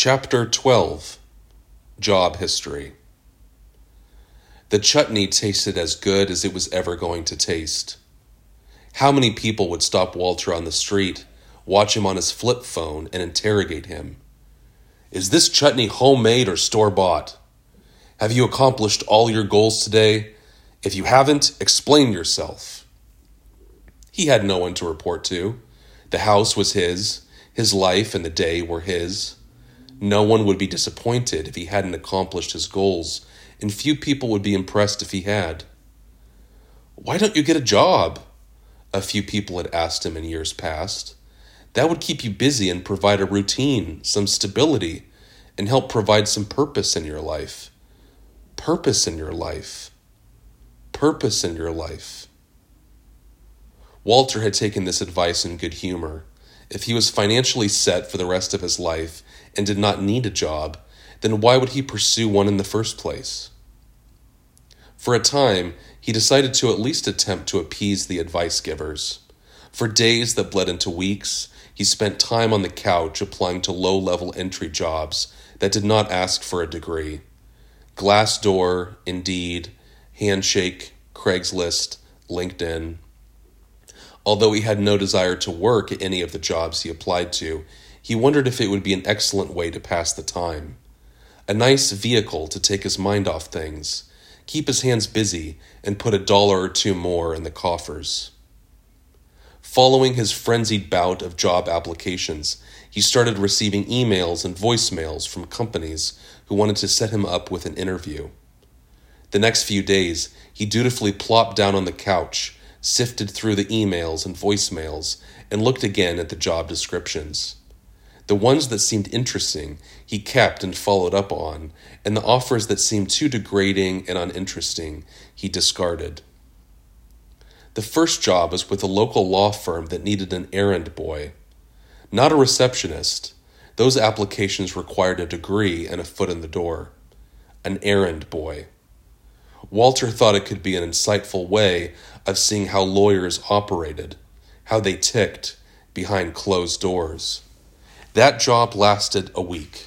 Chapter 12 Job History The chutney tasted as good as it was ever going to taste. How many people would stop Walter on the street, watch him on his flip phone, and interrogate him? Is this chutney homemade or store bought? Have you accomplished all your goals today? If you haven't, explain yourself. He had no one to report to. The house was his, his life and the day were his. No one would be disappointed if he hadn't accomplished his goals, and few people would be impressed if he had. Why don't you get a job? A few people had asked him in years past. That would keep you busy and provide a routine, some stability, and help provide some purpose in your life. Purpose in your life. Purpose in your life. Walter had taken this advice in good humor. If he was financially set for the rest of his life and did not need a job, then why would he pursue one in the first place? For a time, he decided to at least attempt to appease the advice givers. For days that bled into weeks, he spent time on the couch applying to low level entry jobs that did not ask for a degree. Glassdoor, Indeed, Handshake, Craigslist, LinkedIn. Although he had no desire to work at any of the jobs he applied to, he wondered if it would be an excellent way to pass the time. A nice vehicle to take his mind off things, keep his hands busy, and put a dollar or two more in the coffers. Following his frenzied bout of job applications, he started receiving emails and voicemails from companies who wanted to set him up with an interview. The next few days, he dutifully plopped down on the couch sifted through the emails and voicemails, and looked again at the job descriptions. The ones that seemed interesting he kept and followed up on, and the offers that seemed too degrading and uninteresting he discarded. The first job was with a local law firm that needed an errand boy. Not a receptionist. Those applications required a degree and a foot in the door. An errand boy. Walter thought it could be an insightful way of seeing how lawyers operated, how they ticked behind closed doors. That job lasted a week.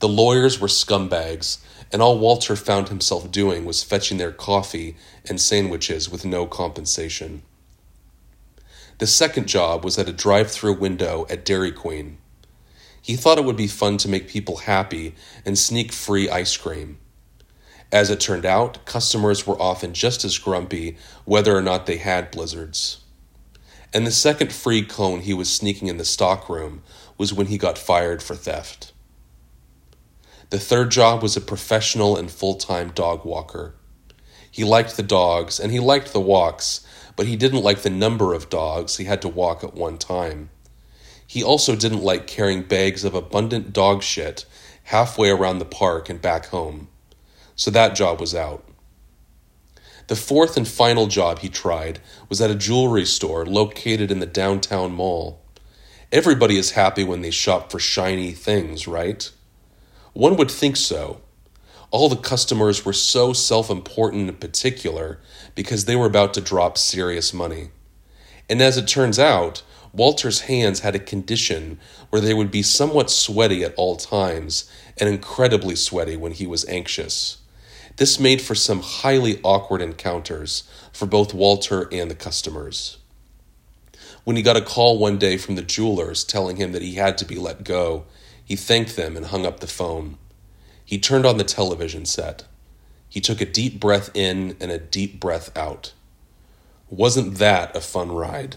The lawyers were scumbags, and all Walter found himself doing was fetching their coffee and sandwiches with no compensation. The second job was at a drive through window at Dairy Queen. He thought it would be fun to make people happy and sneak free ice cream. As it turned out, customers were often just as grumpy whether or not they had blizzards. And the second free cone he was sneaking in the stockroom was when he got fired for theft. The third job was a professional and full time dog walker. He liked the dogs and he liked the walks, but he didn't like the number of dogs he had to walk at one time. He also didn't like carrying bags of abundant dog shit halfway around the park and back home so that job was out. The fourth and final job he tried was at a jewelry store located in the downtown mall. Everybody is happy when they shop for shiny things, right? One would think so. All the customers were so self important and particular because they were about to drop serious money. And as it turns out, Walter's hands had a condition where they would be somewhat sweaty at all times and incredibly sweaty when he was anxious. This made for some highly awkward encounters for both Walter and the customers. When he got a call one day from the jewelers telling him that he had to be let go, he thanked them and hung up the phone. He turned on the television set. He took a deep breath in and a deep breath out. Wasn't that a fun ride?